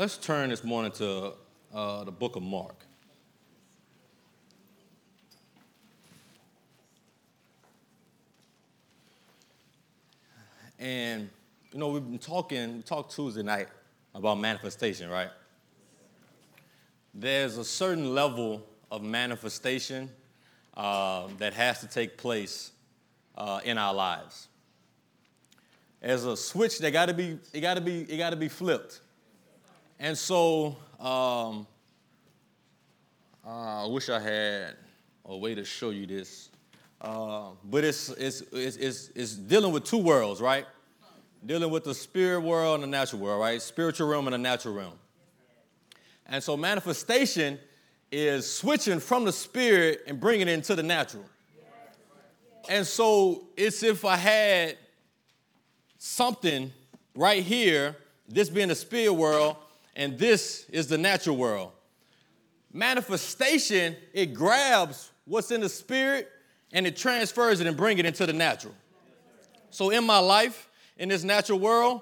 let's turn this morning to uh, the book of Mark. And, you know, we've been talking, we talked Tuesday night about manifestation, right? There's a certain level of manifestation uh, that has to take place uh, in our lives. There's a switch that got to be, it got to be, it got to be flipped. And so, um, uh, I wish I had a way to show you this. Uh, but it's, it's, it's, it's, it's dealing with two worlds, right? Dealing with the spirit world and the natural world, right? Spiritual realm and the natural realm. And so manifestation is switching from the spirit and bringing it into the natural. And so it's if I had something right here, this being the spirit world, and this is the natural world. Manifestation, it grabs what's in the spirit and it transfers it and bring it into the natural. So in my life, in this natural world,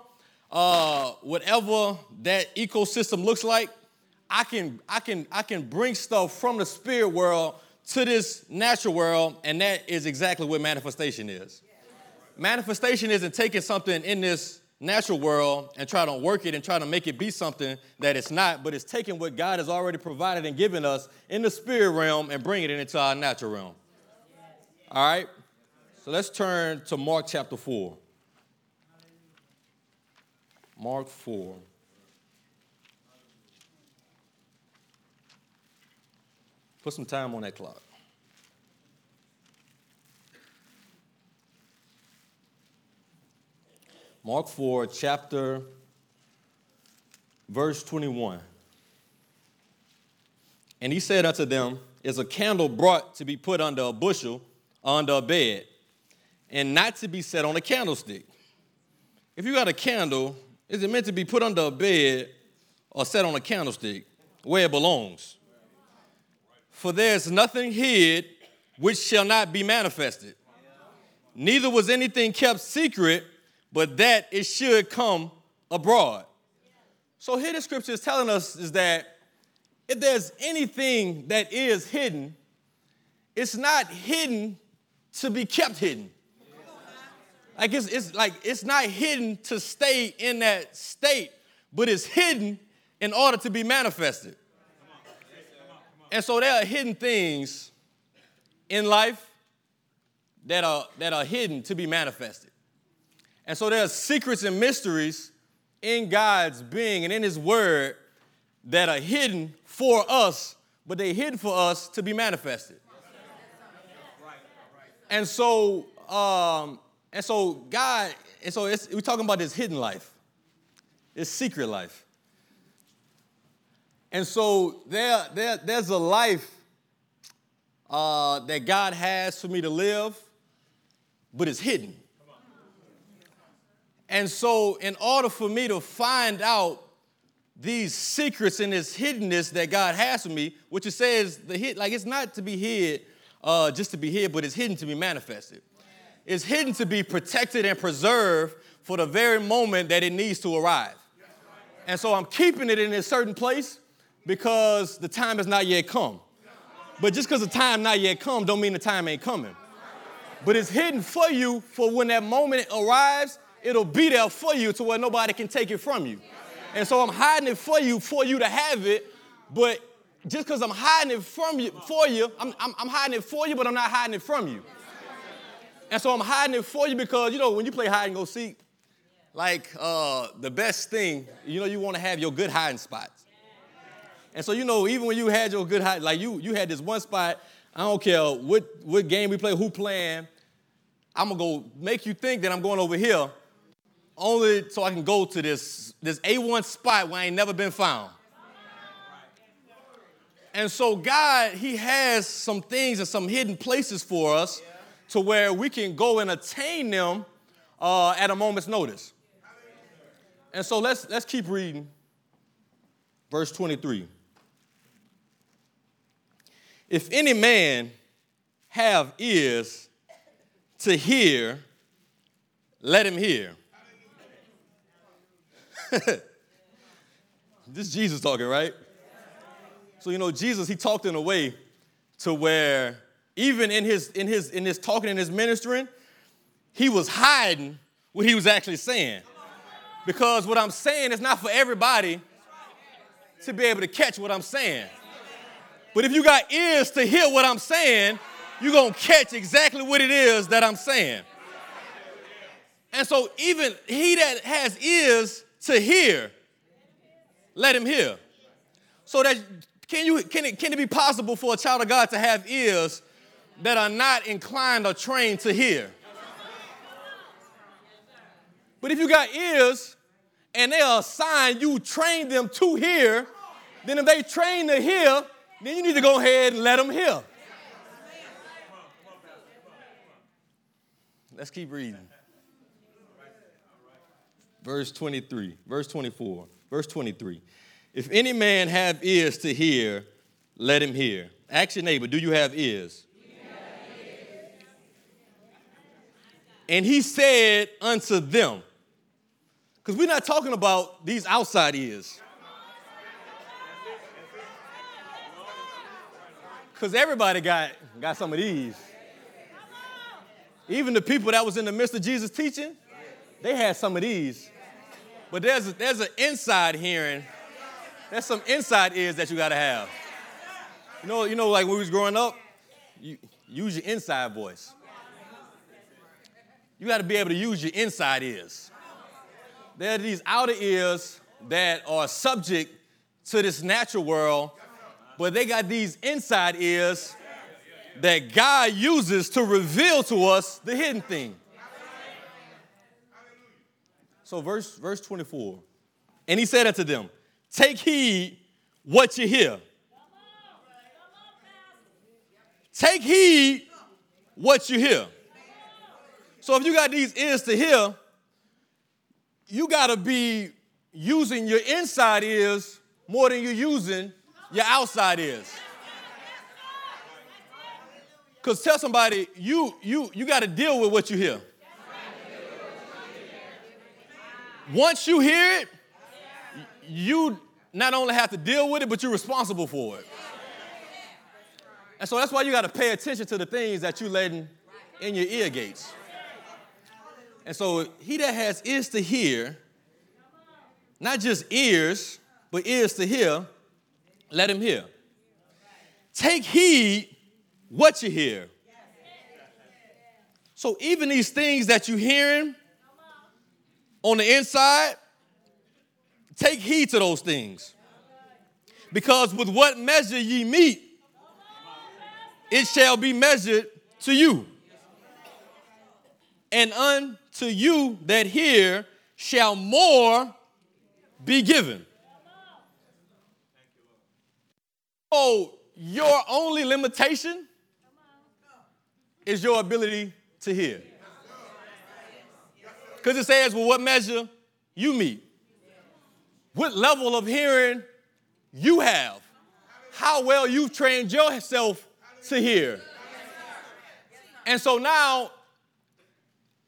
uh, whatever that ecosystem looks like, I can, I, can, I can bring stuff from the spirit world to this natural world, and that is exactly what manifestation is. Manifestation isn't taking something in this natural world and try to work it and try to make it be something that it's not, but it's taking what God has already provided and given us in the spirit realm and bringing it into our natural realm. All right? So let's turn to Mark chapter 4. Mark 4. Put some time on that clock. Mark 4, chapter, verse 21. And he said unto them, Is a candle brought to be put under a bushel, under a bed, and not to be set on a candlestick? If you got a candle, is it meant to be put under a bed or set on a candlestick where it belongs? For there's nothing hid which shall not be manifested. Neither was anything kept secret, but that it should come abroad. So here the scripture is telling us is that if there's anything that is hidden, it's not hidden to be kept hidden. Like it's, it's like it's not hidden to stay in that state, but it's hidden in order to be manifested. And so there are hidden things in life that are, that are hidden to be manifested. And so there are secrets and mysteries in God's being and in His Word that are hidden for us, but they're hidden for us to be manifested. And so, um, and so God, and so we're talking about this hidden life, this secret life. And so there, there, there's a life uh, that God has for me to live, but it's hidden. And so, in order for me to find out these secrets and this hiddenness that God has for me, which it says the hid, like it's not to be hid uh, just to be hid, but it's hidden to be manifested. It's hidden to be protected and preserved for the very moment that it needs to arrive. And so I'm keeping it in a certain place because the time has not yet come. But just because the time not yet come, don't mean the time ain't coming. But it's hidden for you for when that moment arrives, it'll be there for you to where nobody can take it from you. And so I'm hiding it for you for you to have it, but just because I'm hiding it from you for you, I'm, I'm, I'm hiding it for you, but I'm not hiding it from you. And so I'm hiding it for you because you know when you play hide and go seek, like uh, the best thing, you know, you want to have your good hiding spots. And so you know, even when you had your good hide, like you you had this one spot. I don't care what what game we play, who playing. I'm gonna go make you think that I'm going over here, only so I can go to this, this A1 spot where I ain't never been found. And so God, He has some things and some hidden places for us to where we can go and attain them uh, at a moment's notice. And so let's let's keep reading. Verse 23. If any man have ears to hear, let him hear. This is Jesus talking, right? So you know, Jesus, he talked in a way to where even in his in his in his talking and his ministering, he was hiding what he was actually saying. Because what I'm saying is not for everybody to be able to catch what I'm saying. But if you got ears to hear what I'm saying, you're going to catch exactly what it is that I'm saying. And so, even he that has ears to hear, let him hear. So that can you can it can it be possible for a child of God to have ears that are not inclined or trained to hear? But if you got ears and they are assigned, you train them to hear, then if they train to hear, then you need to go ahead and let them hear. Let's keep reading. Verse 23, verse 24, verse 23. If any man have ears to hear, let him hear. Ask your neighbor, do you have ears? And he said unto them, because we're not talking about these outside ears. Because everybody got, got some of these. Even the people that was in the midst of Jesus teaching, they had some of these. But there's, there's an inside hearing. There's some inside ears that you got to have. You know, you know, like when we was growing up, you use your inside voice. You got to be able to use your inside ears there are these outer ears that are subject to this natural world, but they got these inside ears that God uses to reveal to us the hidden thing. So, verse, verse 24. And he said unto them, Take heed what you hear. Take heed what you hear. So, if you got these ears to hear, you got to be using your inside ears more than you're using your outside ears. Because tell somebody, you, you, you got to deal with what you hear. Once you hear it, you not only have to deal with it, but you're responsible for it. And so that's why you got to pay attention to the things that you're letting in your ear gates. And so he that has ears to hear, not just ears, but ears to hear, let him hear. Take heed what you hear. So even these things that you're hearing on the inside, take heed to those things. Because with what measure ye meet, it shall be measured to you. And unto you that hear shall more be given. Oh, your only limitation is your ability to hear. Because it says, well, what measure you meet, what level of hearing you have, how well you've trained yourself to hear. And so now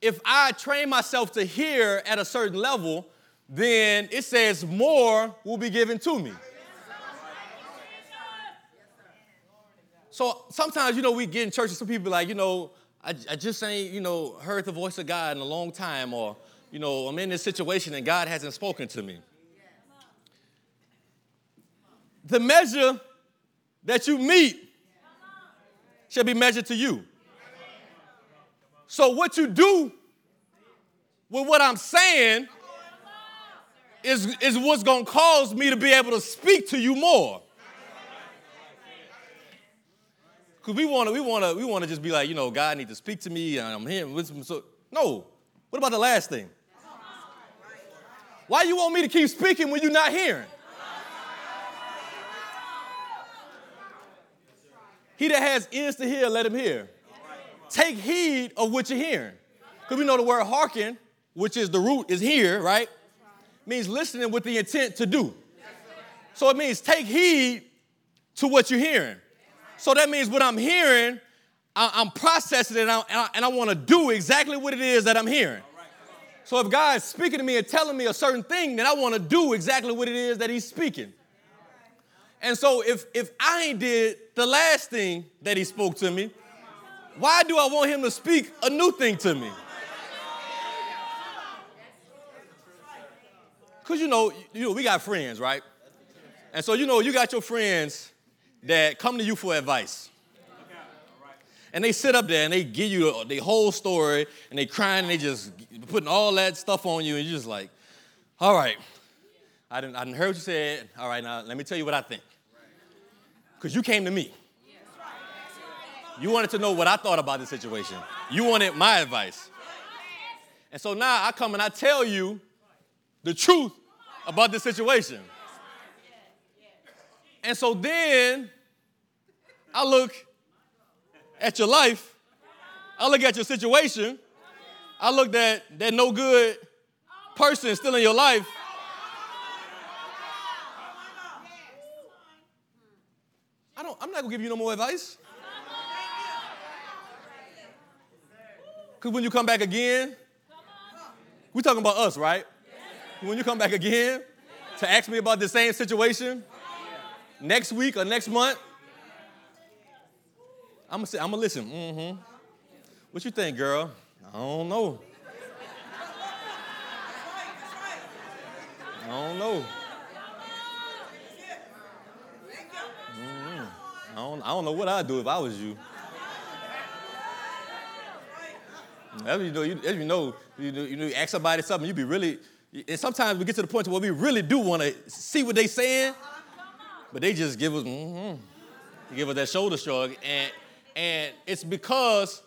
if I train myself to hear at a certain level, then it says more will be given to me. So sometimes, you know, we get in church and some people like, you know, I, I just ain't, you know, heard the voice of God in a long time, or, you know, I'm in this situation and God hasn't spoken to me. The measure that you meet shall be measured to you. So, what you do with what I'm saying is, is what's going to cause me to be able to speak to you more. Because we want to, we want to, we want to just be like, you know, God needs to speak to me, and I'm here. So, no. What about the last thing? Why you want me to keep speaking when you're not hearing? He that has ears to hear, let him hear take heed of what you're hearing. Because we know the word hearken, which is the root, is here, right? Means listening with the intent to do. So it means take heed to what you're hearing. So that means what I'm hearing, I, am processing it and I, want to do exactly what it is that I'm hearing. So if God's speaking to me and telling me a certain thing, then I want to do exactly what it is that He's speaking. And so if if I ain't did the last thing that He spoke to me, why do I want Him to speak a new thing to me? Because you know, you know, we got friends, right? And so you know, you got your friends that come to you for advice. And they sit up there and they give you the whole story and they crying and they just putting all that stuff on you and you're just like, all right, I didn't, I didn't heard what you said. All right, now let me tell you what I think. Because you came to me. You wanted to know what I thought about the situation. You wanted my advice. And so now I come and I tell you the truth about the situation. And so then I look at your life, I look at your situation, I look at that no good person still in your life. I don't, I'm not gonna give you no more advice. Because when you come back again, we're talking about us, right? When you come back again to ask me about the same situation next week or next month, I'm gonna say, I'm gonna listen. Mm-hmm. What you think, girl? I don't know. I don't know. Mm-hmm. I don't, I don't know what I'd do if I was you. As you know, you, as you know, you, know, you, know, you ask somebody something, you be really, and sometimes we get to the point where we really do want to see what they're saying, but they just give us, mm-hmm, give us that shoulder shrug, and and it's because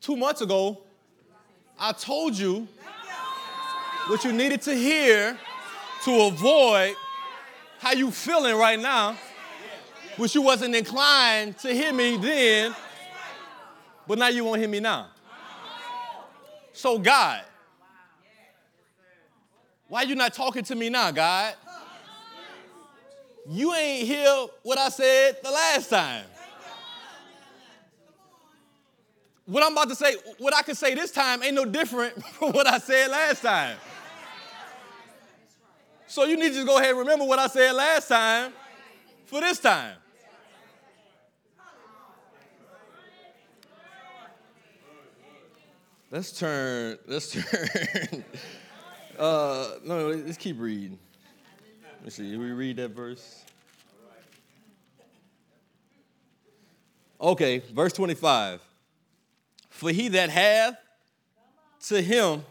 two months ago, I told you what you needed to hear to avoid how you feeling right now, which you wasn't inclined to hear me then, but now you won't hear me now. So God, why you not talking to me now, God? You ain't hear what I said the last time. what I'm about to say, what I can say this time ain't no different from what I said last time. So you need to just go ahead and remember what I said last time for this time. Let's turn, let's turn. Uh, no, let's keep reading. Let's see, we read that verse? Okay, verse 25. For he that hath, to him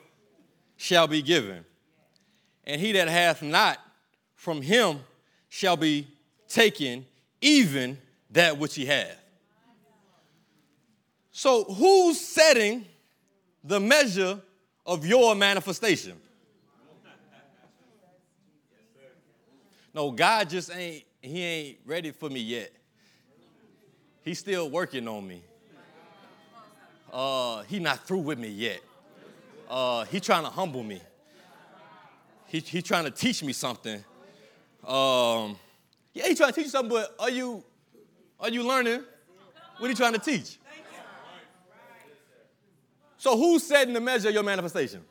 shall be given. And he that hath not, from him shall be taken even that which he hath. So, who's setting the measure of your manifestation? No, God just ain't, he ain't ready for me yet. He's still working on me. Uh, he not through with me yet. Uh, he trying to humble me. He, he trying to teach me something. Um, yeah, he trying to teach you something, but are you are you learning? What you trying to teach? So who's setting the measure of your manifestation?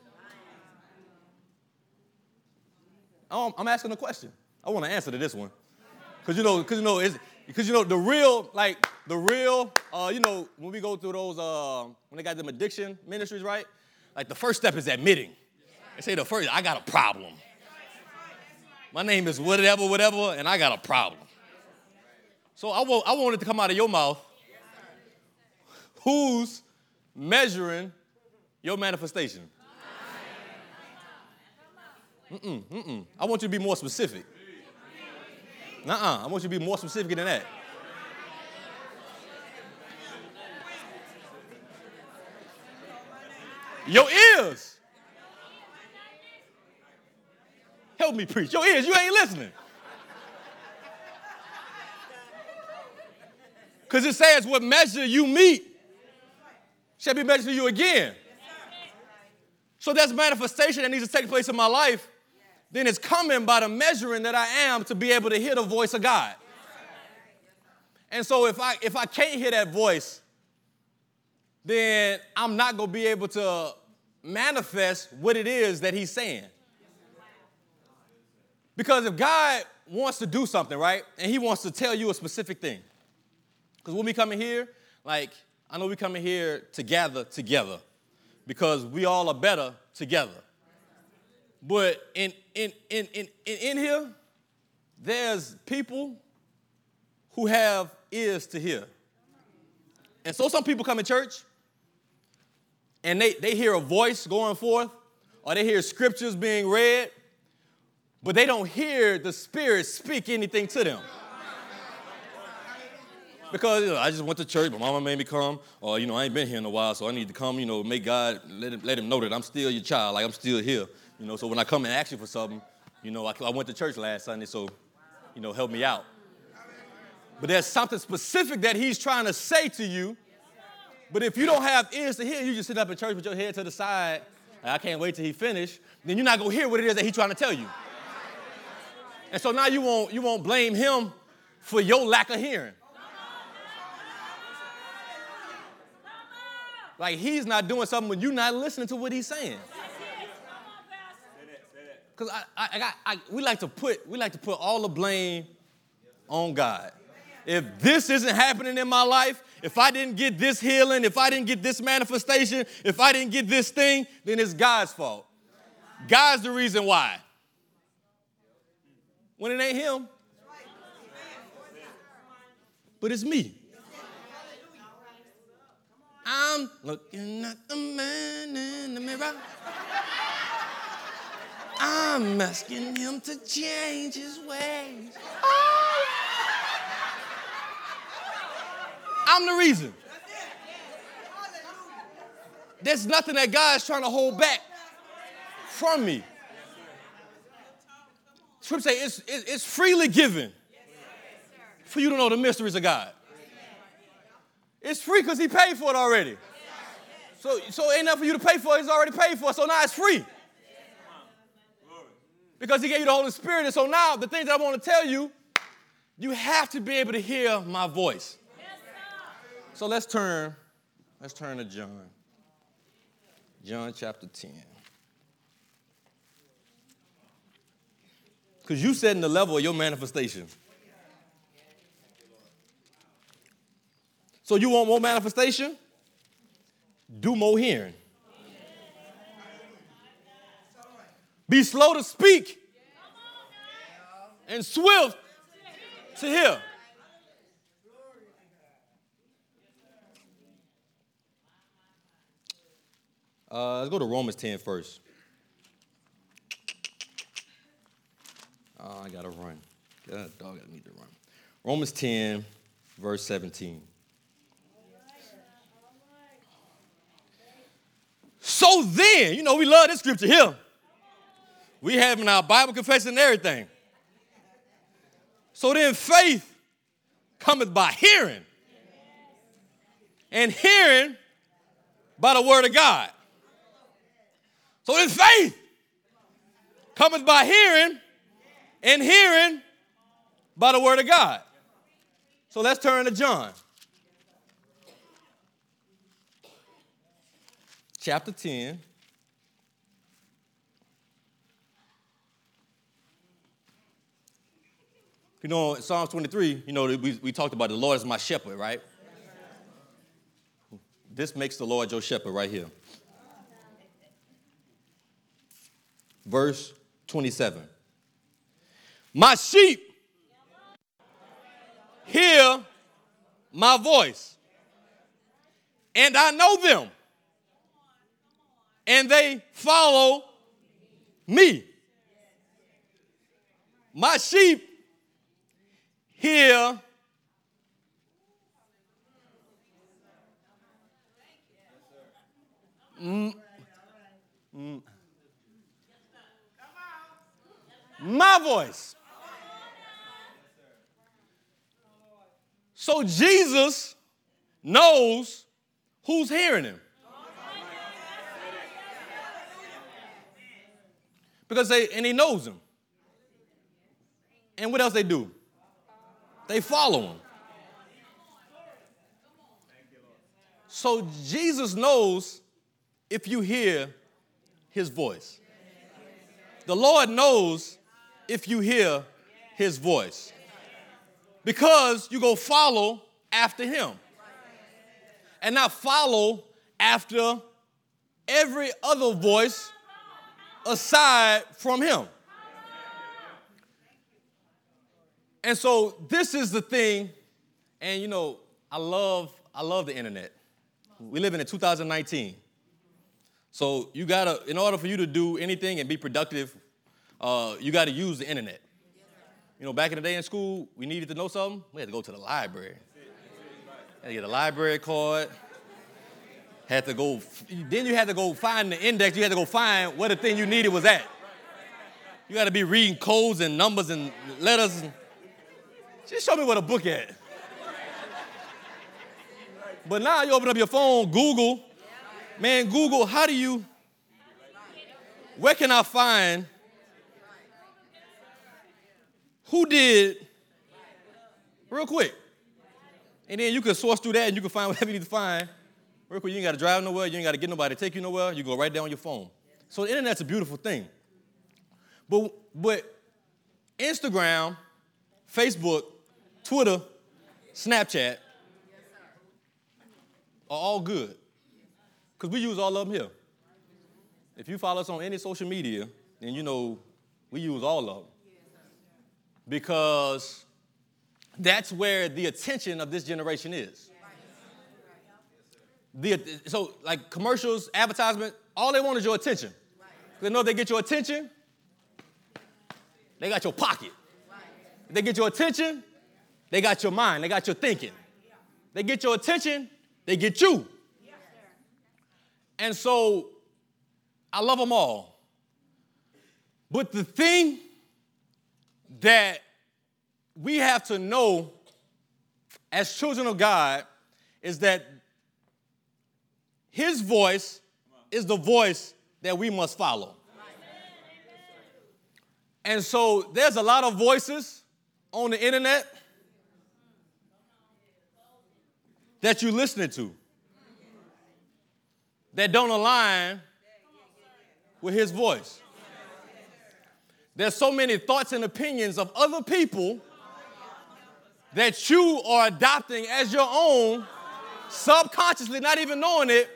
I'm asking a question. I want to answer to this one. Cause you know, cause you know, it's because you know the real, like the real, uh, you know, when we go through those, uh, when they got them addiction ministries, right? Like the first step is admitting. They say the first, I got a problem. My name is whatever, whatever, and I got a problem. So I want, I want it to come out of your mouth. Who's measuring your manifestation? Mm-mm, mm-mm. I want you to be more specific. Nuh-uh. I want you to be more specific than that. Your ears. Help me preach. Your ears, you ain't listening. Because it says, what measure you meet shall be measured to you again. So that's manifestation that needs to take place in my life then it's coming by the measuring that I am to be able to hear the voice of God. And so if I if I can't hear that voice, then I'm not gonna be able to manifest what it is that he's saying. Because if God wants to do something, right, and he wants to tell you a specific thing, because when we come in here, like, I know we come in here to gather together because we all are better together. But in, in, in, in, in here, there's people who have ears to hear. And so some people come in church and they, they hear a voice going forth or they hear scriptures being read, but they don't hear the Spirit speak anything to them. Because you know, I just went to church, but mama made me come, or you know, I ain't been here in a while, so I need to come, you know, make God let him, let him know that I'm still your child, like I'm still here. You know, so when I come and ask you for something, you know, I, I went to church last Sunday, so you know, help me out. But there's something specific that he's trying to say to you. But if you don't have ears to hear, you just sit up in church with your head to the side. I can't wait till he finish. Then you're not gonna hear what it is that he's trying to tell you. And so now you won't you won't blame him for your lack of hearing. Like he's not doing something when you're not listening to what he's saying. Because I, I, I, got, I, we like to put we like to put all the blame on God. If this isn't happening in my life, if I didn't get this healing, if I didn't get this manifestation, if I didn't get this thing, then it's God's fault. God's the reason why. When it ain't Him, but it's me. I'm looking at the man in the mirror. I'm asking him to change his ways. Oh. I'm the reason. There's nothing that God's trying to hold back from me. Scripture say it's, it's freely given for you to know the mysteries of God. It's free because he paid for it already. So, so ain't nothing for you to pay for, he's already paid for, so now it's free. Because he gave you the Holy Spirit. And so now the things that I want to tell you, you have to be able to hear my voice. so let's turn, let's turn to John. John chapter 10. Because you setting the level of your manifestation. So you want more manifestation? Do more hearing. Be slow to speak and swift to hear. Uh, let's go to Romans 10 first. Oh, I gotta run. God, dog, I need to run. Romans 10, verse 17. So then, you know, we love this scripture here. We having our Bible confession and everything. So then faith cometh by hearing. And hearing by the word of God. So then faith cometh by hearing, and hearing by the word of God. So let's turn to John. chapter 10. You know, in Psalms 23, you know, we, we talked about the Lord is my shepherd, right? This makes the Lord your shepherd right here. Verse 27. My sheep hear my voice, and I know them and they follow me. My sheep hear mm, mm, my voice. So Jesus knows who's hearing him. Because they, and he knows them. And what else they do? They follow him. So Jesus knows if you hear his voice. The Lord knows if you hear his voice because you go follow after him and not follow after every other voice aside from him. And so this is the thing, and you know, I love I love the internet. We live in 2019. So you gotta, in order for you to do anything and be productive, uh, you gotta use the internet. You know, back in the day in school, we needed to know something, we had to go to the library. Had to get a library card. Had to go, then you had to go find the index, you had to go find what the thing you needed was at. You gotta be reading codes and numbers and letters. Just show me what a book at. But now you open up your phone, Google. Man, Google, how do you, where can I find who did, real quick. And then you can source through that and you can find whatever you need to find. Real quick, you ain't got to drive nowhere, you ain't got to get nobody to take you nowhere, you go right there on your phone. So the internet's a beautiful thing. But, but Instagram, Facebook, Twitter, Snapchat are all good. Because we use all of them here. If you follow us on any social media, then you know we use all of them. Because that's where the attention of this generation is. The, so, like commercials, advertisement, all they want is your attention. They know if they get your attention, they got your pocket. If they get your attention, they got your mind, they got your thinking. They get your attention, they get you. And so I love them all. But the thing that we have to know as children of God is that His voice is the voice that we must follow. And so there's a lot of voices on the internet that you're listening to that don't align with his voice. There's so many thoughts and opinions of other people that you are adopting as your own, subconsciously, not even knowing it,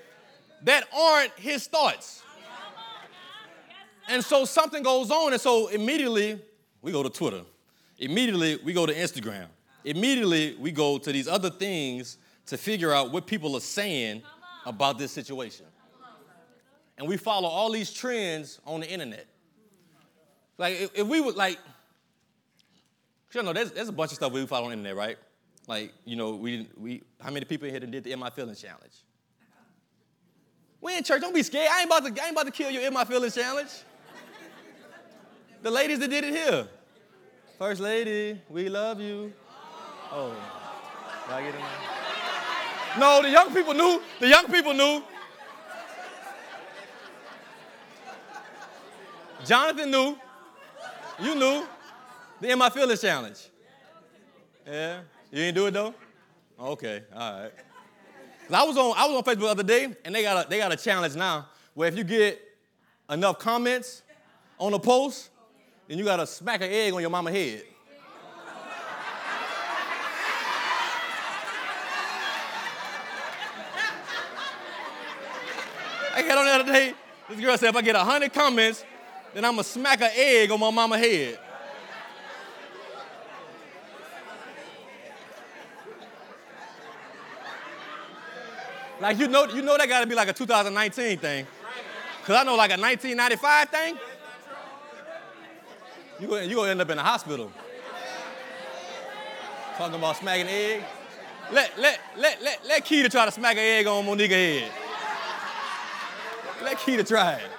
that aren't his thoughts. And so something goes on, and so immediately we go to Twitter. Immediately we go to Instagram. Immediately we go to these other things to figure out what people are saying about this situation. And we follow all these trends on the internet. Like, if, if we would, like, you know, there's, there's a bunch of stuff we follow on the internet, right? Like, you know, we, we how many people here that did the In My Feelings challenge? We in church, don't be scared. I ain't about to, I ain't about to kill your In My Feelings challenge. the ladies that did it here. First lady, we love you. Oh, Did I get it? No, the young people knew. The young people knew. Jonathan knew. You knew. The In My Feelings challenge. Yeah? You didn't do it though? Okay, all right. I was on I was on Facebook the other day, and they got a they got a challenge now where if you get enough comments on a post, then you gotta smack an egg on your mama head. Got on the other day, this girl said if I get 100 comments, then I'm gonna smack an egg on my mama head. Like you know, you know that gotta be like a 2019 thing. Cause I know like a 1995 thing. You gonna, you gonna end up in the hospital. Talking about smacking egg. Let, let, let, let, let Keita try to smack an egg on Monica's head. Let Keita try it.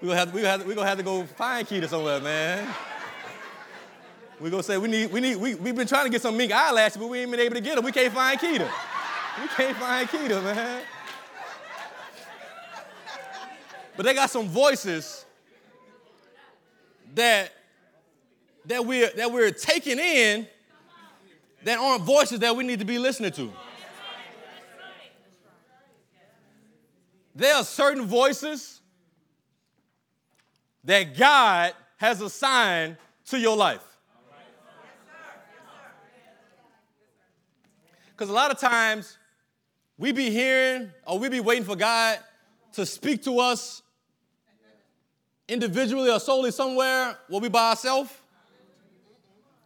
We're gonna, have, we gonna, have, gonna have to go find Keita somewhere, man. We're gonna say we need, we need, we, we've been trying to get some mink eyelashes, but we ain't been able to get them. We can't find Keita. We can't find Keita, man. But they got some voices that that we're that we're taking in that aren't voices that we need to be listening to. There are certain voices that God has assigned to your life. Because a lot of times we be hearing or we be waiting for God to speak to us individually or solely somewhere where we by ourselves.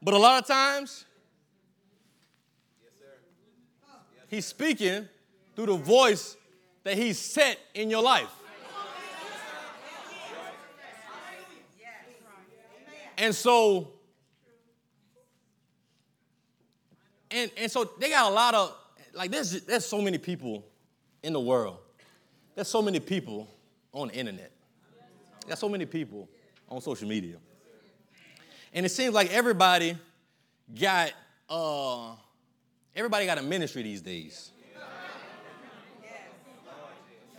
But a lot of times, He's speaking through the voice that He's set in your life. And so, and, and so they got a lot of, like, there's, there's so many people in the world. There's so many people on the internet. There's so many people on social media. And it seems like everybody got, uh, everybody got a ministry these days.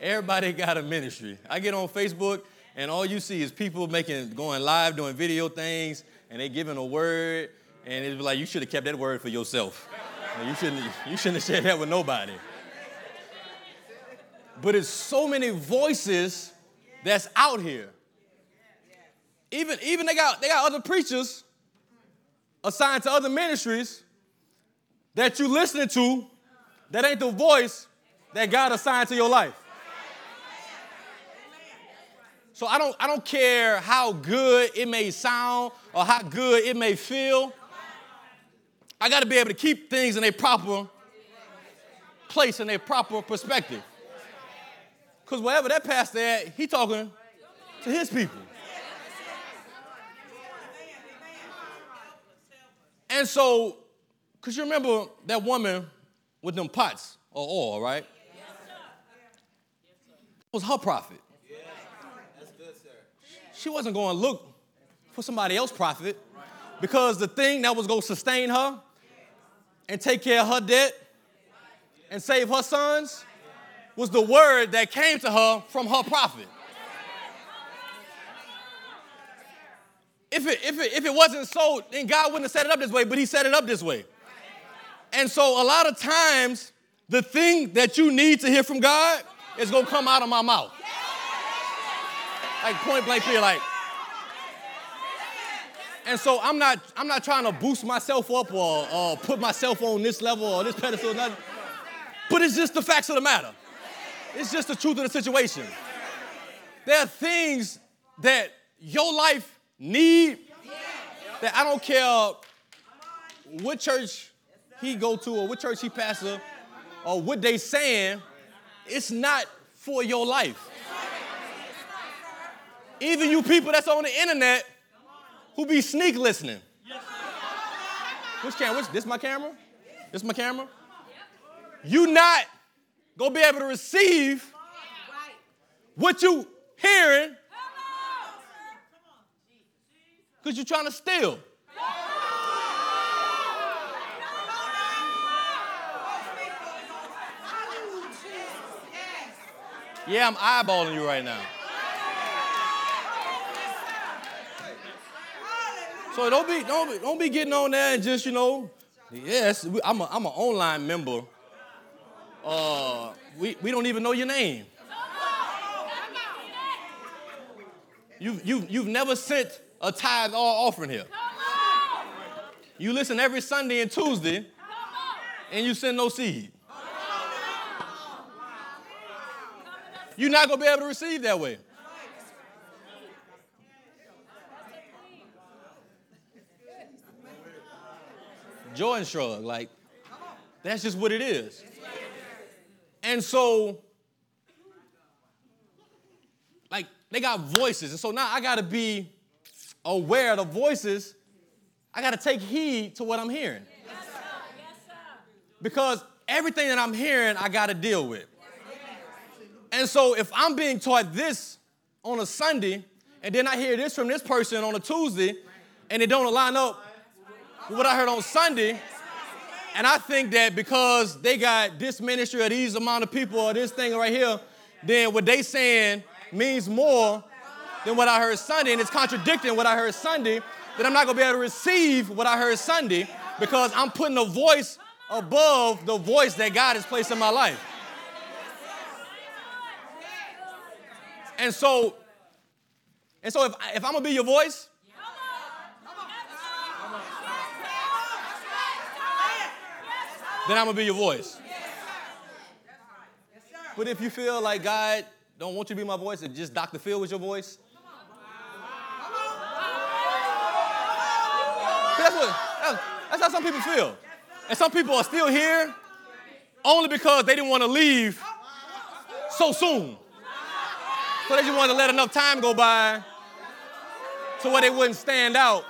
Everybody got a ministry. I get on Facebook and all you see is people making going live doing video things and they giving a word and it's like you should have kept that word for yourself. You shouldn't you shouldn't have shared that with nobody. But it's so many voices that's out here. Even, even they got they got other preachers assigned to other ministries that you listening to that ain't the voice that God assigned to your life. So I don't, I don't care how good it may sound or how good it may feel. I got to be able to keep things in a proper place, in a proper perspective. Because wherever that pastor at, he talking to his people. And so, because you remember that woman with them pots or oil, right? It was her prophet. She wasn't going to look for somebody else's prophet because the thing that was going to sustain her and take care of her debt and save her sons was the word that came to her from her prophet. If it, if, it, if it wasn't so, then God wouldn't have set it up this way, but He set it up this way. And so, a lot of times, the thing that you need to hear from God is gonna come out of my mouth. Like point blank period, like. And so I'm not I'm not trying to boost myself up or, put myself on this level or this pedestal or nothing. But it's just the facts of the matter. It's just the truth of the situation. There are things that your life need that I don't care what church he go to or what church he pastor or what they saying, it's not for your life. Even you people that's on the internet who be sneak listening. Which camera? Which, this my camera? This my camera? You not gonna be able to receive what you hearing because you're trying to steal. Yeah, I'm eyeballing you right now. So don't be don't be, don't be getting on there and just you know, yes, I'm a, I'm an online member. Uh, we we don't even know your name. You you you've never sent a tithe or offering here. You listen every Sunday and Tuesday, and you send no seed. You're not gonna be able to receive that way. Jordan shrug. Like, that's just what it is. And so, like, they got voices. And so now I gotta be aware of the voices. I gotta take heed to what I'm hearing. Because everything that I'm hearing, I gotta deal with. And so if I'm being taught this on a Sunday, and then I hear this from this person on a Tuesday, and it don't line up what I heard on Sunday. And I think that because they got this ministry or these amount of people or this thing right here, then what they saying means more than what I heard Sunday, and it's contradicting what I heard Sunday, that I'm not gonna be able to receive what I heard Sunday because I'm putting a voice above the voice that God has placed in my life. And so, and so if, if I'm gonna be your voice, then I'm gonna be your voice. But if you feel like God don't want you to be my voice, and just Dr. Phil was your voice, that's what that's, how some people feel. And some people are still here only because they didn't want to leave so soon. So they just wanted to let enough time go by so where they wouldn't stand out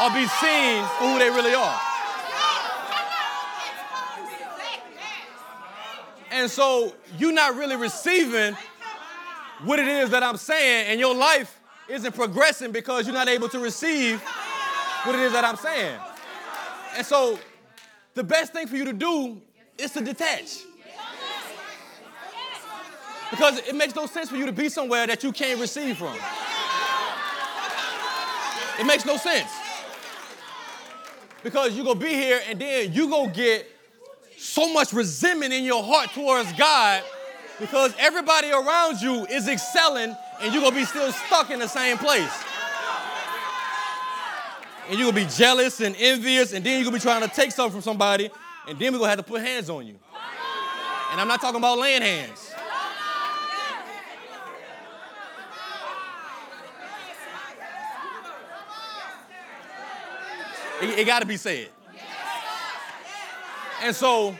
or be seen for who they really are. And so you're not really receiving what it is that I'm saying, and your life isn't progressing because you're not able to receive what it is that I'm saying. And so the best thing for you to do is to detach. Because it makes no sense for you to be somewhere that you can't receive from. It makes no sense. Because you're gonna be here and then you're gonna get so much resentment in your heart towards God because everybody around you is excelling and you're gonna be still stuck in the same place. And you're gonna be jealous and envious, and then you're gonna be trying to take something from somebody, and then we're gonna have to put hands on you. And I'm not talking about laying hands. It, it got to be said. And so,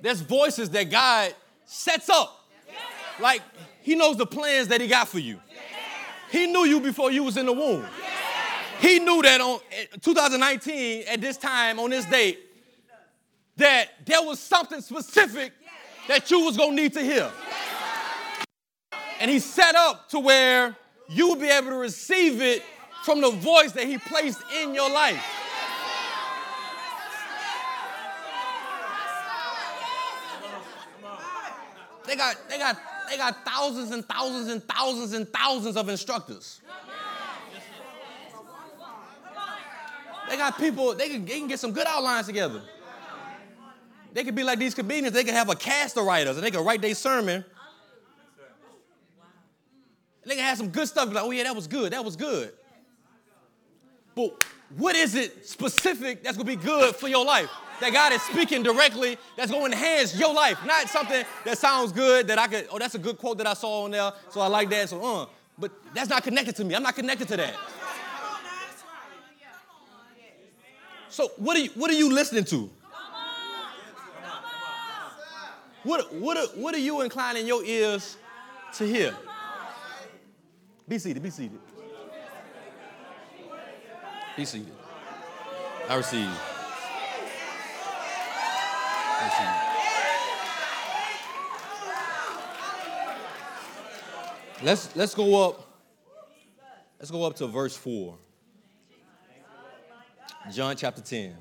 there's voices that God sets up. Like, He knows the plans that He got for you. He knew you before you was in the womb. He knew that on 2019, at this time, on this date, that there was something specific that you was gonna need to hear. And he set up to where you will be able to receive it from the voice that he placed in your life. They got, they got, they got thousands and thousands and thousands and thousands of instructors. They got people, they can, they can get some good outlines together. They could be like these comedians, they could have a cast of writers and they could write their sermon. They can have some good stuff, like, oh yeah, that was good, that was good. But what is it specific that's gonna be good for your life? That God is speaking directly that's gonna enhance your life, not something that sounds good that I could, oh, that's a good quote that I saw on there, so I like that, so uh, but that's not connected to me. I'm not connected to that. So what are you, what are you listening to? What, what, are, what are you inclining your ears to hear? Be seated, be seated. Be seated. I receive. I receive. Let's, let's go up. Let's go up to verse 4. John chapter 10.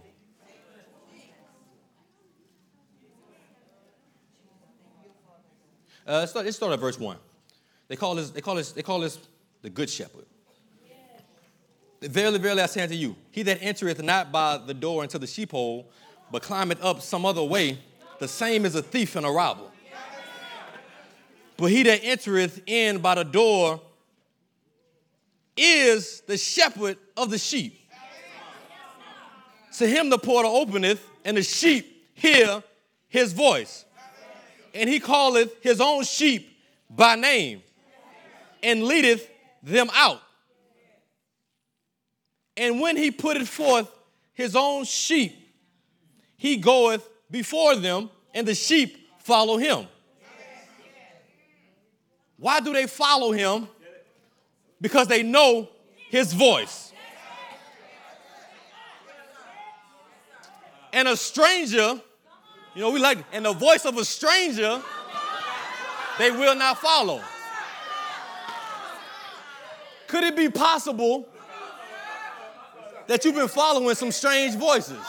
Uh, let's, start, let's start at verse 1. They call this, they call this, they call this the good shepherd. Verily, verily, I say unto you, he that entereth not by the door into the sheepfold, but climbeth up some other way, the same is a thief and a robber. But he that entereth in by the door is the shepherd of the sheep. To him the porter openeth, and the sheep hear his voice. And he calleth his own sheep by name, and leadeth them out. And when he putteth forth his own sheep, he goeth before them, and the sheep follow him. Why do they follow him? Because they know his voice. And a stranger, you know, we like, and the voice of a stranger, they will not follow. Could it be possible that you've been following some strange voices?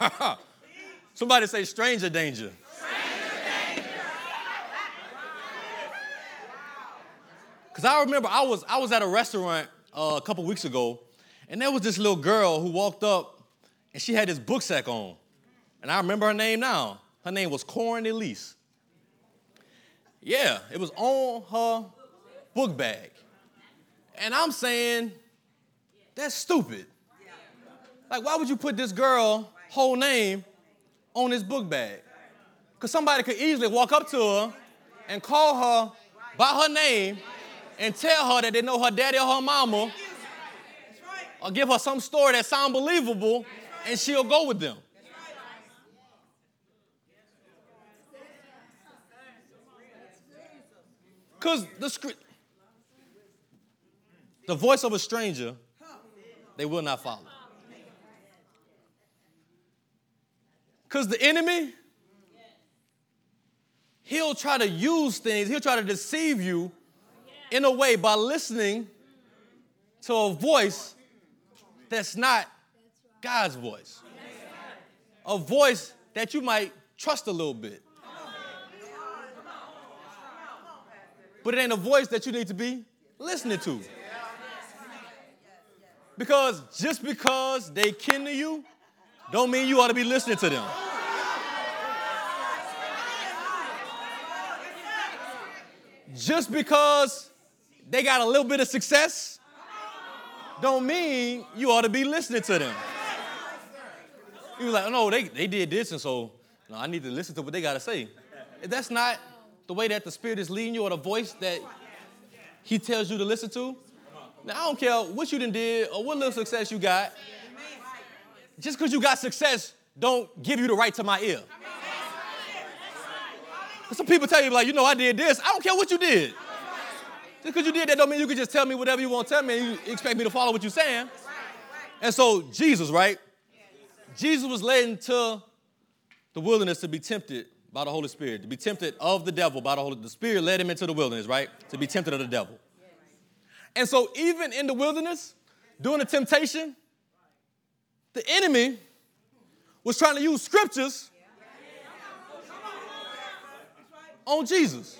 Somebody say stranger danger. Because I remember I was, I was at a restaurant uh, a couple weeks ago, and there was this little girl who walked up and she had this book sack on. And I remember her name now. Her name was Corin Elise. Yeah, it was on her book bag. And I'm saying, that's stupid. Like, why would you put this girl whole name on this book bag? Because somebody could easily walk up to her and call her by her name and tell her that they know her daddy or her mama or give her some story that sounds believable and she'll go with them. Because the script, the voice of a stranger, they will not follow. Because the enemy, he'll try to use things, he'll try to deceive you in a way by listening to a voice that's not God's voice. A voice that you might trust a little bit. But it ain't a voice that you need to be listening to. Because just because they kin to you, don't mean you ought to be listening to them. Just because they got a little bit of success, don't mean you ought to be listening to them. You was like, oh, no, they, they did this, and so no, I need to listen to what they got to say. If that's not the way that the Spirit is leading you or the voice that He tells you to listen to. Now, I don't care what you done did or what little success you got. Just because you got success, don't give you the right to my ear. Some people tell you, like, you know, I did this. I don't care what you did. Just because you did that don't mean you can just tell me whatever you want to tell me and you expect me to follow what you're saying. And so, Jesus, right? Jesus was led into the wilderness to be tempted by the Holy Spirit, to be tempted of the devil by the Holy The Spirit led him into the wilderness, right? To be tempted of the devil. And so, even in the wilderness, during the temptation, the enemy was trying to use scriptures on Jesus.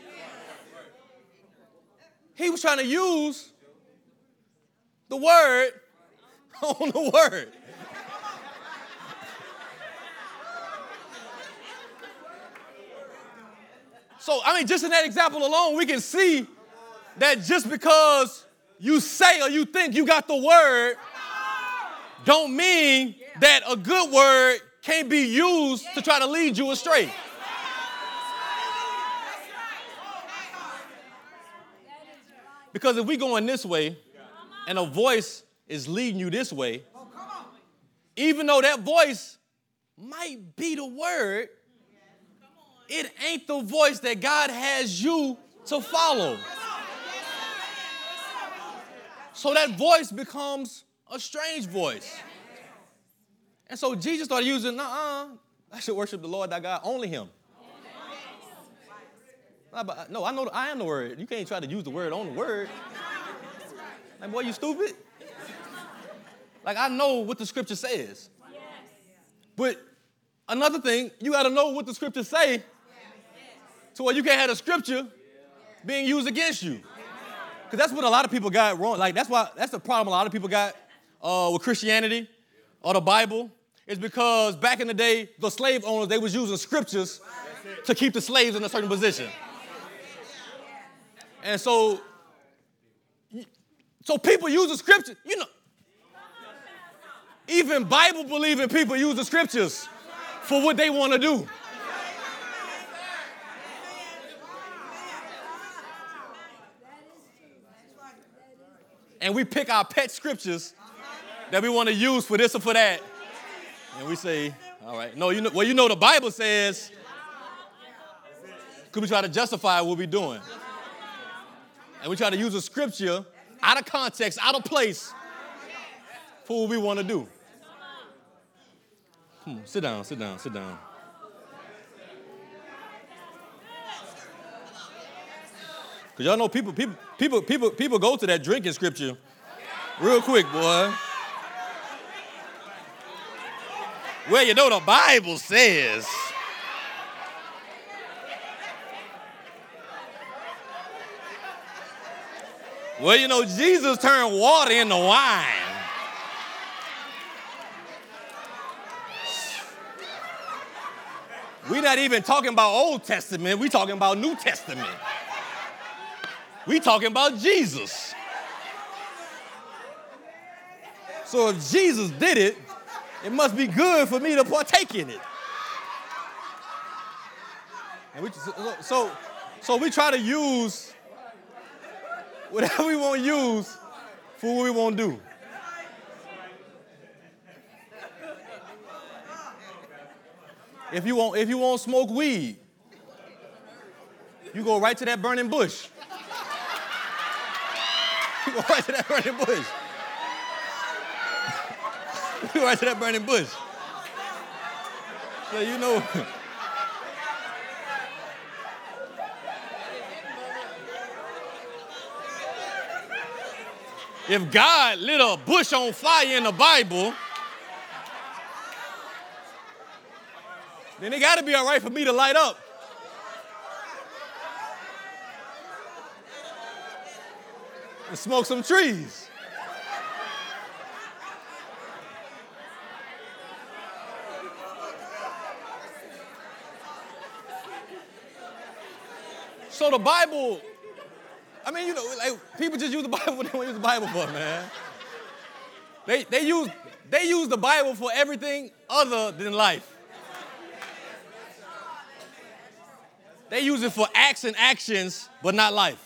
He was trying to use the word on the word. So, I mean, just in that example alone, we can see that just because you say or you think you got the word, don't mean that a good word can't be used to try to lead you astray. Because if we going this way and a voice is leading you this way, even though that voice might be the word, it ain't the voice that God has you to follow. So that voice becomes a strange voice. And so Jesus started using, uh-uh, I should worship the Lord thy God, only him. No, I know I am the word. You can't try to use the word on the word. Like, boy, you stupid? Like, I know what the scripture says. But another thing, you got to know what the scriptures say to where you can't have the scripture being used against you. Because that's what a lot of people got wrong. Like, that's why, that's the problem a lot of people got uh, with Christianity or the Bible. Is because back in the day, the slave owners, they was using scriptures to keep the slaves in a certain position. And so, so people use the scriptures, you know. Even Bible believing people use the scriptures for what they want to do. And we pick our pet scriptures that we want to use for this or for that. And we say, all right, no, you know, well, you know the Bible says, could we try to justify what we're doing? and we try to use a scripture out of context, out of place for what we want to do. Hmm, sit down, sit down, sit down. Cause y'all know people, people, people, people, people go to that drinking scripture real quick, boy. Well, you know the Bible says. Well, you know, Jesus turned water into wine. We're not even talking about Old Testament, we're talking about New Testament. We're talking about Jesus. So if Jesus did it, it must be good for me to partake in it. And we, so, so, we try to use whatever we want to use for what we want to do. If you want, if you want to smoke weed, you go right to that burning bush. You go right to that burning bush. Right to that burning bush. So you know. if God lit a bush on fire in the Bible, then it got to be all right for me to light up. And smoke some trees. So the Bible, I mean, you know, like people just use the Bible they to use the Bible for, man. They, they, use, they use the Bible for everything other than life. They use it for acts and actions, but not life.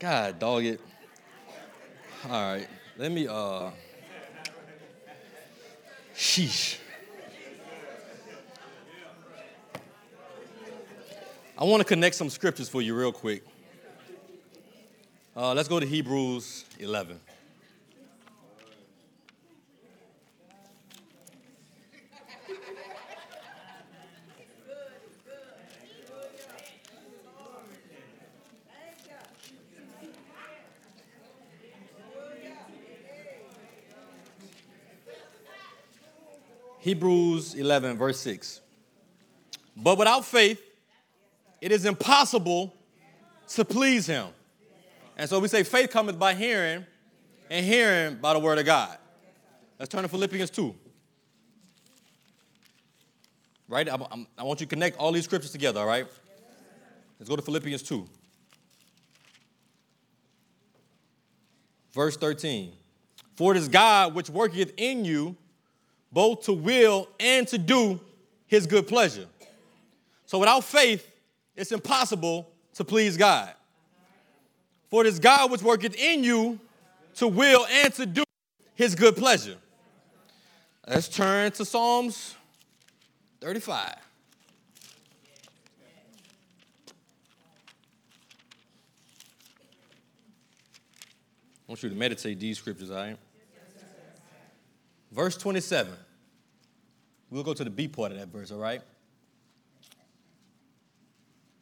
God, dog it. All right, let me, uh, sheesh. I want to connect some scriptures for you real quick. Uh, let's go to Hebrews 11. Hebrews 11, verse 6. But without faith, it is impossible to please him. And so we say faith cometh by hearing, and hearing by the word of God. Let's turn to Philippians 2. Right? I, I, want you to connect all these scriptures together, all right? Let's go to Philippians 2. Verse 13. For it is God which worketh in you both to will and to do his good pleasure. So without faith, it's impossible to please God. For it is God which worketh in you to will and to do his good pleasure. Let's turn to Psalms 35. I want you to meditate these scriptures, all right? Verse 27. We'll go to the B part of that verse, all right?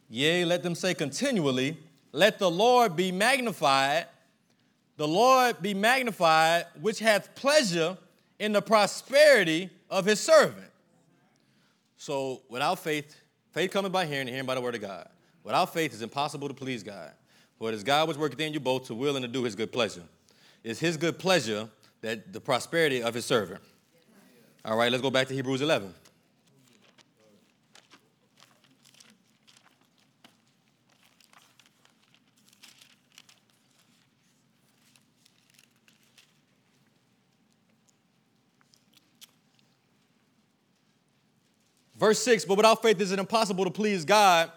Yea, let them say continually, Let the Lord be magnified, the Lord be magnified, which hath pleasure in the prosperity of his servant. So without faith, faith cometh by hearing, and hearing by the word of God. Without faith, it's impossible to please God. For it is God which worketh in you both to will and to do his good pleasure. It's his good pleasure that the prosperity of his servant. All right, let's go back to Hebrews 11. Verse 6 But without faith is it impossible to please God,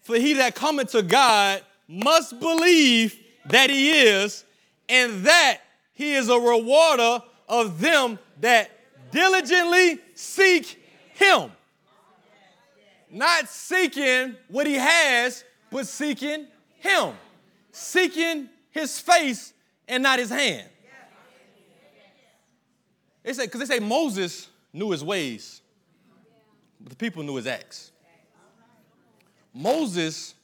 for he that cometh to God must believe that he is, and that he is a rewarder of them that diligently seek him. Not seeking what he has, but seeking him. Seeking his face and not his hand. They say, because they say Moses knew his ways, but the people knew his acts. Moses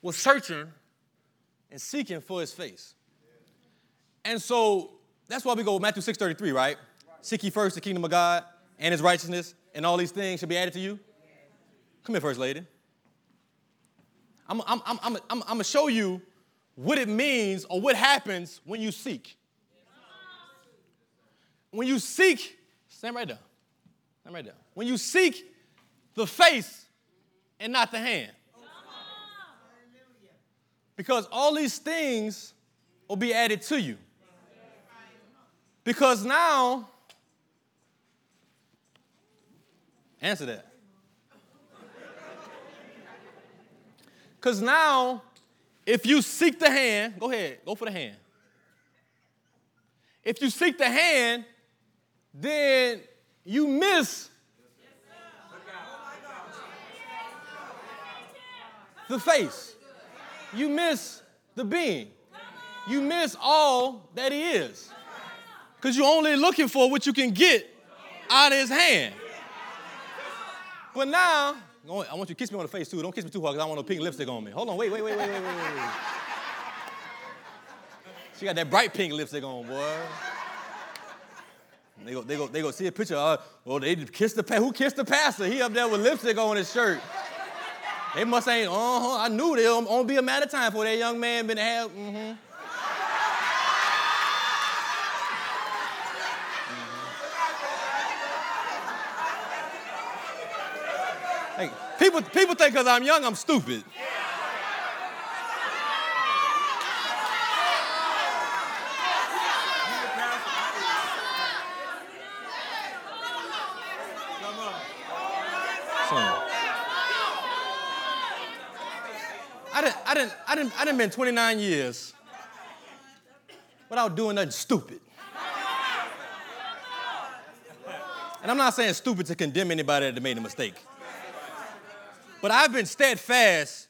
was searching and seeking for his face. And so that's why we go Matthew 6:33, right? Seek ye first the kingdom of God and his righteousness, and all these things should be added to you. Come here, First Lady. I'm, I'm, I'm, I'm, I'm, I'm gonna show you what it means or what happens when you seek. when you seek, stand right there. Stand right there. When you seek the face and not the hand. Because all these things will be added to you. Because now, answer that. Because now, if you seek the hand, go ahead, go for the hand. If you seek the hand, then you miss the face. You miss the being. You miss all that he is. Because you're only looking for what you can get out of his hand. But now, I want you to kiss me on the face too. Don't kiss me too hard because I want no pink lipstick on me. Hold on, wait, wait, wait, wait, wait, wait, wait. She got that bright pink lipstick on, boy. They go, they go, they go see a picture. Uh, well, they kissed the who kissed the pastor? He up there with lipstick on his shirt. They must ain't. Uh huh. I knew there only be a matter of time for that young man been have. Mm-hmm. Hey, people, people think because I'm young, I'm stupid. I didn't, I didn't, I didn't, been 29 years without doing nothing stupid. And I'm not saying stupid to condemn anybody that made a mistake. But I've been steadfast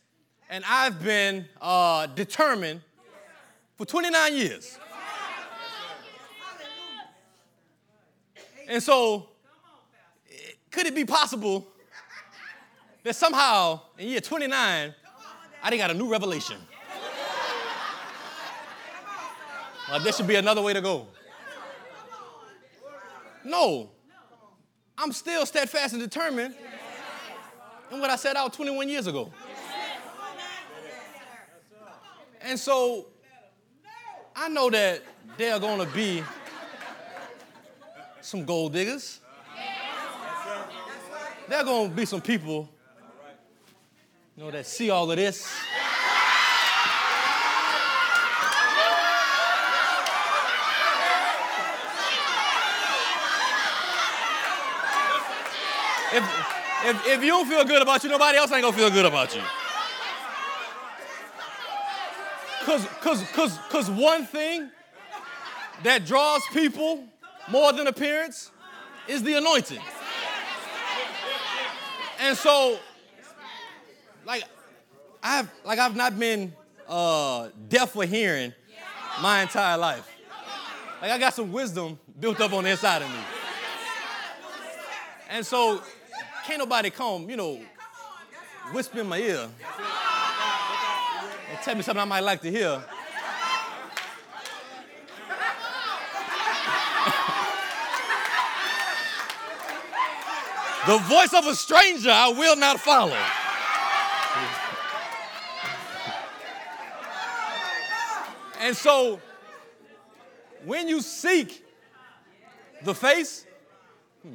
and I've been uh, determined for 29 years. And so, could it be possible that somehow in year 29, I done got a new revelation? Well, there should be another way to go. No, I'm still steadfast and determined in what I set out 21 years ago. And so I know that there are going to be some gold diggers. There are going to be some people, you know, that see all of this. If, if, if you don't feel good about you, nobody else ain't gonna feel good about you. Cause, cause, cause, cause one thing that draws people more than appearance is the anointing. And so, like, I've like I've not been uh, deaf for hearing my entire life. Like I got some wisdom built up on the inside of me. And so can't nobody come, you know, whisper in my ear and tell me something I might like to hear. the voice of a stranger I will not follow. And so, when you seek the face, hmm,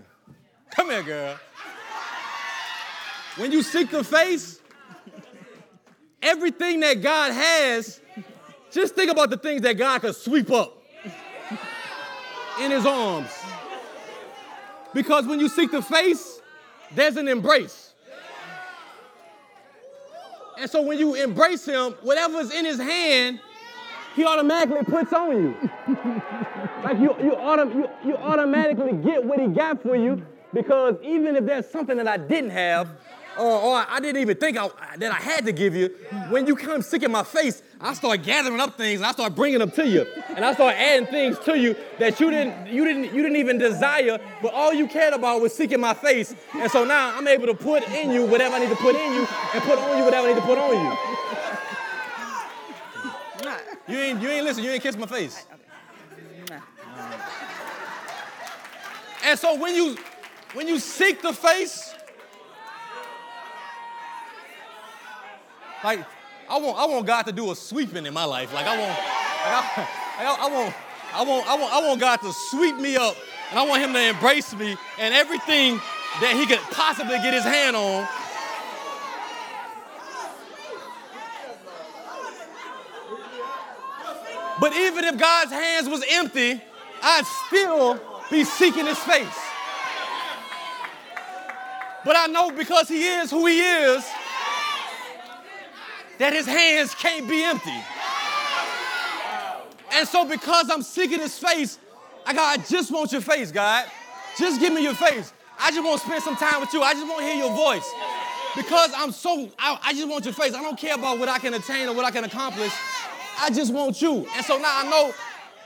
come here, girl. When you seek the face, everything that God has, just think about the things that God could sweep up in his arms. Because when you seek the face, there's an embrace. And so when you embrace him, whatever's in his hand, he automatically puts on you. like you, you, autom- you, you automatically get what he got for you because even if there's something that I didn't have, or, or I didn't even think I, that I had to give you. When you come sick in my face, I start gathering up things and I start bringing them to you, and I start adding things to you that you didn't, you didn't, you didn't even desire, but all you cared about was seeking my face. And so now I'm able to put in you whatever I need to put in you, and put on you whatever I need to put on you. You ain't, you ain't listen. You ain't kiss my face. And so when you, when you seek the face Like, I want, I want God to do a sweeping in my life. Like, I want, like I, I, I, want, I want, I want, I want God to sweep me up And I want him to embrace me and everything that he could possibly get his hand on. But even if God's hands was empty, I'd still be seeking his face. But I know because he is who he is, that his hands can't be empty. And so because I'm seeking his face, I got, I just want your face, God. Just give me your face. I just want to spend some time with you. I just want to hear your voice. Because I'm so, I, I just want your face. I don't care about what I can attain or what I can accomplish. I just want you. And so now I know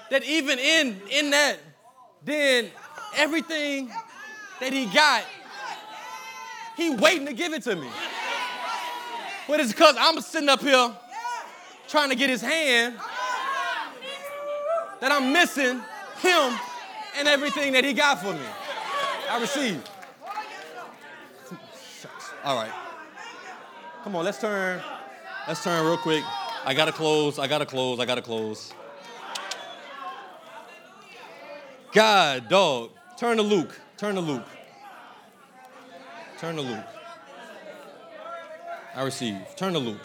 that even in, in that, then everything that he got, he waiting to give it to me. But it's because I'm sitting up here trying to get his hand that I'm missing him and everything that he got for me. I receive. All right. Come on, let's turn. Let's turn real quick. I gotta close. I gotta close. I gotta close. God, dog. Turn to Luke. Turn to Luke. Turn to Luke. I receive. Turn to Luke.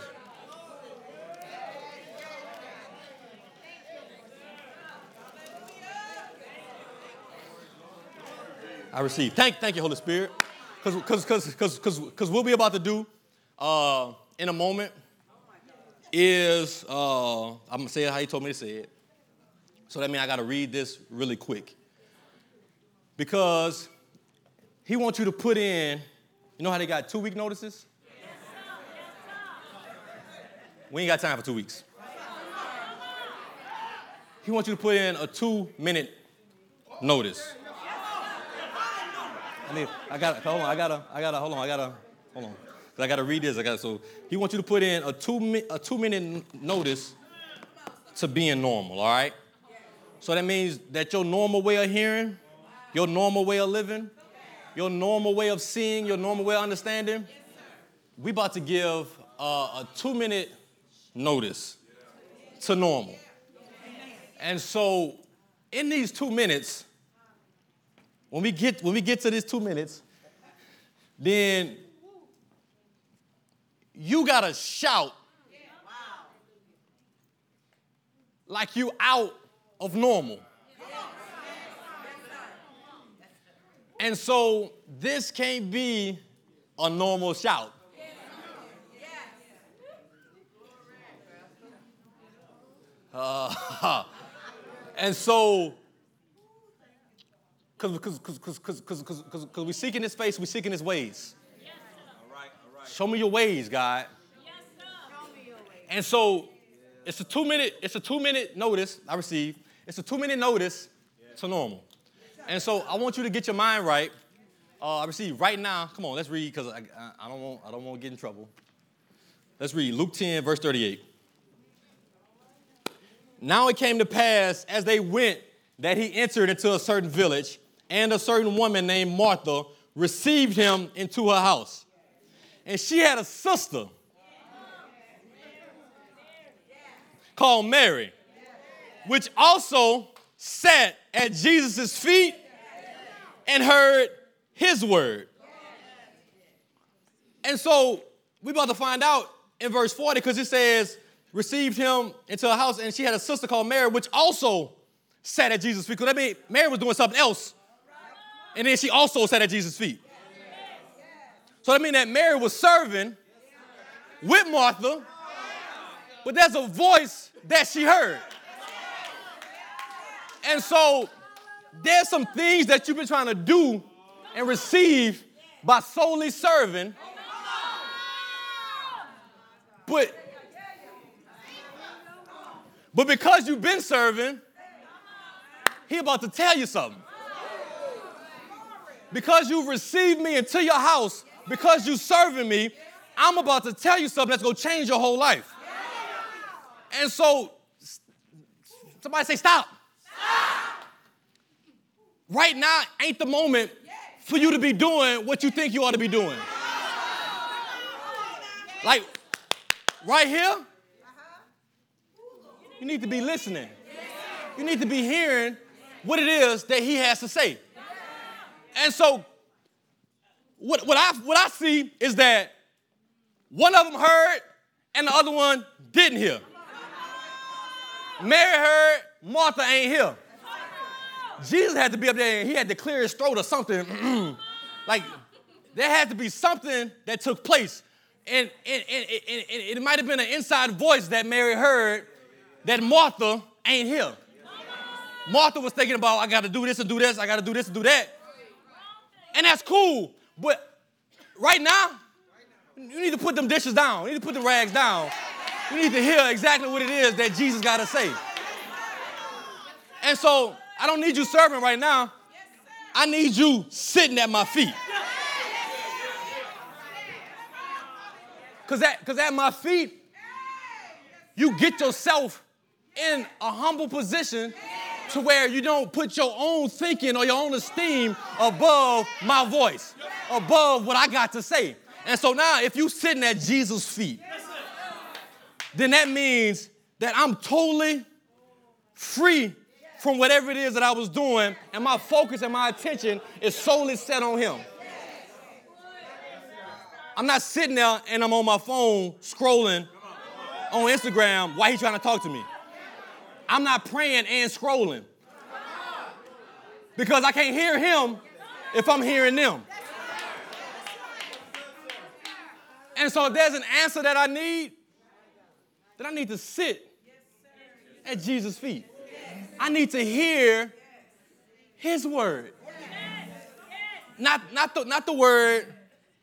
I receive. Thank, thank you, Holy Spirit. Because what we're about to do uh, in a moment is, uh, I'm going to say it how he told me to say it. So that means I got to read this really quick. Because he wants you to put in, you know how they got two week notices? We ain't got time for two weeks. He wants you to put in a two minute notice. I need, I gotta, hold on, I gotta, I gotta, hold on, I gotta, hold on. I gotta read this. I got so he wants you to put in a two a two minute notice to being normal. All right. So that means that your normal way of hearing, your normal way of living, your normal way of seeing, your normal way of understanding. We about to give uh, a two minute notice to normal. And so in these two minutes, when we get when we get to these two minutes, then you gotta shout like you out of normal. And so this can't be a normal shout. Uh, and so because because we seeking his face, we're seeking his ways. Yes, all right, all right. Show me your ways, God. And so it's a two minute, it's a two minute notice I received. It's a two minute notice to normal. And so I want you to get your mind right. Uh, I receive right now. Come on, let's read because I, I, don't want I don't want to get in trouble. Let's read Luke 10, verse 38. Now it came to pass as they went that he entered into a certain village, and a certain woman named Martha received him into her house. And she had a sister called Mary, which also sat at Jesus' feet and heard his word. And so we about to find out in verse 40 because it says, received him into her house, and she had a sister called Mary, which also sat at Jesus' feet. Because that mean Mary was doing something else and then she also sat at Jesus' feet. So that means that Mary was serving with Martha, but there's a voice that she heard. And so there's some things that you've been trying to do and receive by solely serving. But, but because you've been serving, he about to tell you something because you've received me into your house, because you're serving me, I'm about to tell you something that's going to change your whole life. And so, somebody say, stop. stop. Right now ain't the moment for you to be doing what you think you ought to be doing. Like, right here, you need to be listening. You need to be hearing what it is that he has to say. And so, what, what, I, what I see is that one of them heard and the other one didn't hear. Mary heard, Martha ain't hear. Jesus had to be up there and he had to clear his throat or something. like, there had to be something that took place. And, and, and, and, and it might have been an inside voice that Mary heard that Martha ain't hear. Martha was thinking about, I got to do this and do this, I got to do this and do that. And that's cool. But right now, you need to put them dishes down. You need to put the rags down. You need to hear exactly what it is that Jesus got to say. And so I don't need you serving right now. I need you sitting at my feet. Because at, cause at my feet, you get yourself in a humble position to where you don't put your own thinking or your own esteem above my voice, above what I got to say. And so now, if you're sitting at Jesus' feet, then that means that I'm totally free from whatever it is that I was doing, and my focus and my attention is solely set on Him. I'm not sitting there and I'm on my phone scrolling on Instagram while he's trying to talk to me. I'm not praying and scrolling because I can't hear him if I'm hearing them. And so if there's an answer that I need, then I need to sit at Jesus' feet. I need to hear his word. Not, not, the, not the word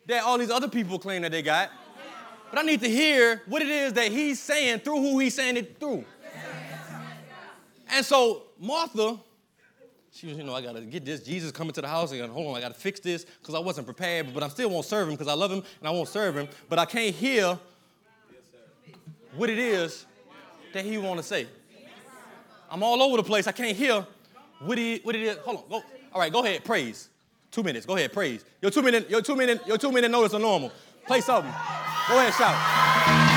that all these other people claim that they got, but I need to hear what it is that he's saying through who he's saying it through. And so Martha, she was, you know, I gotta get this. Jesus coming to the house. Hold on, I gotta fix this because I wasn't prepared, but I still won't serve him because I love him and I won't serve him. But I can't hear what it is that he want to say. I'm all over the place. I can't hear what, he, what it is. Hold on. Go. All right, go ahead. Praise. Two minutes. Go ahead. Praise. Your two minute, your two minute, your two minute notice are normal. Play something. Go ahead, shout.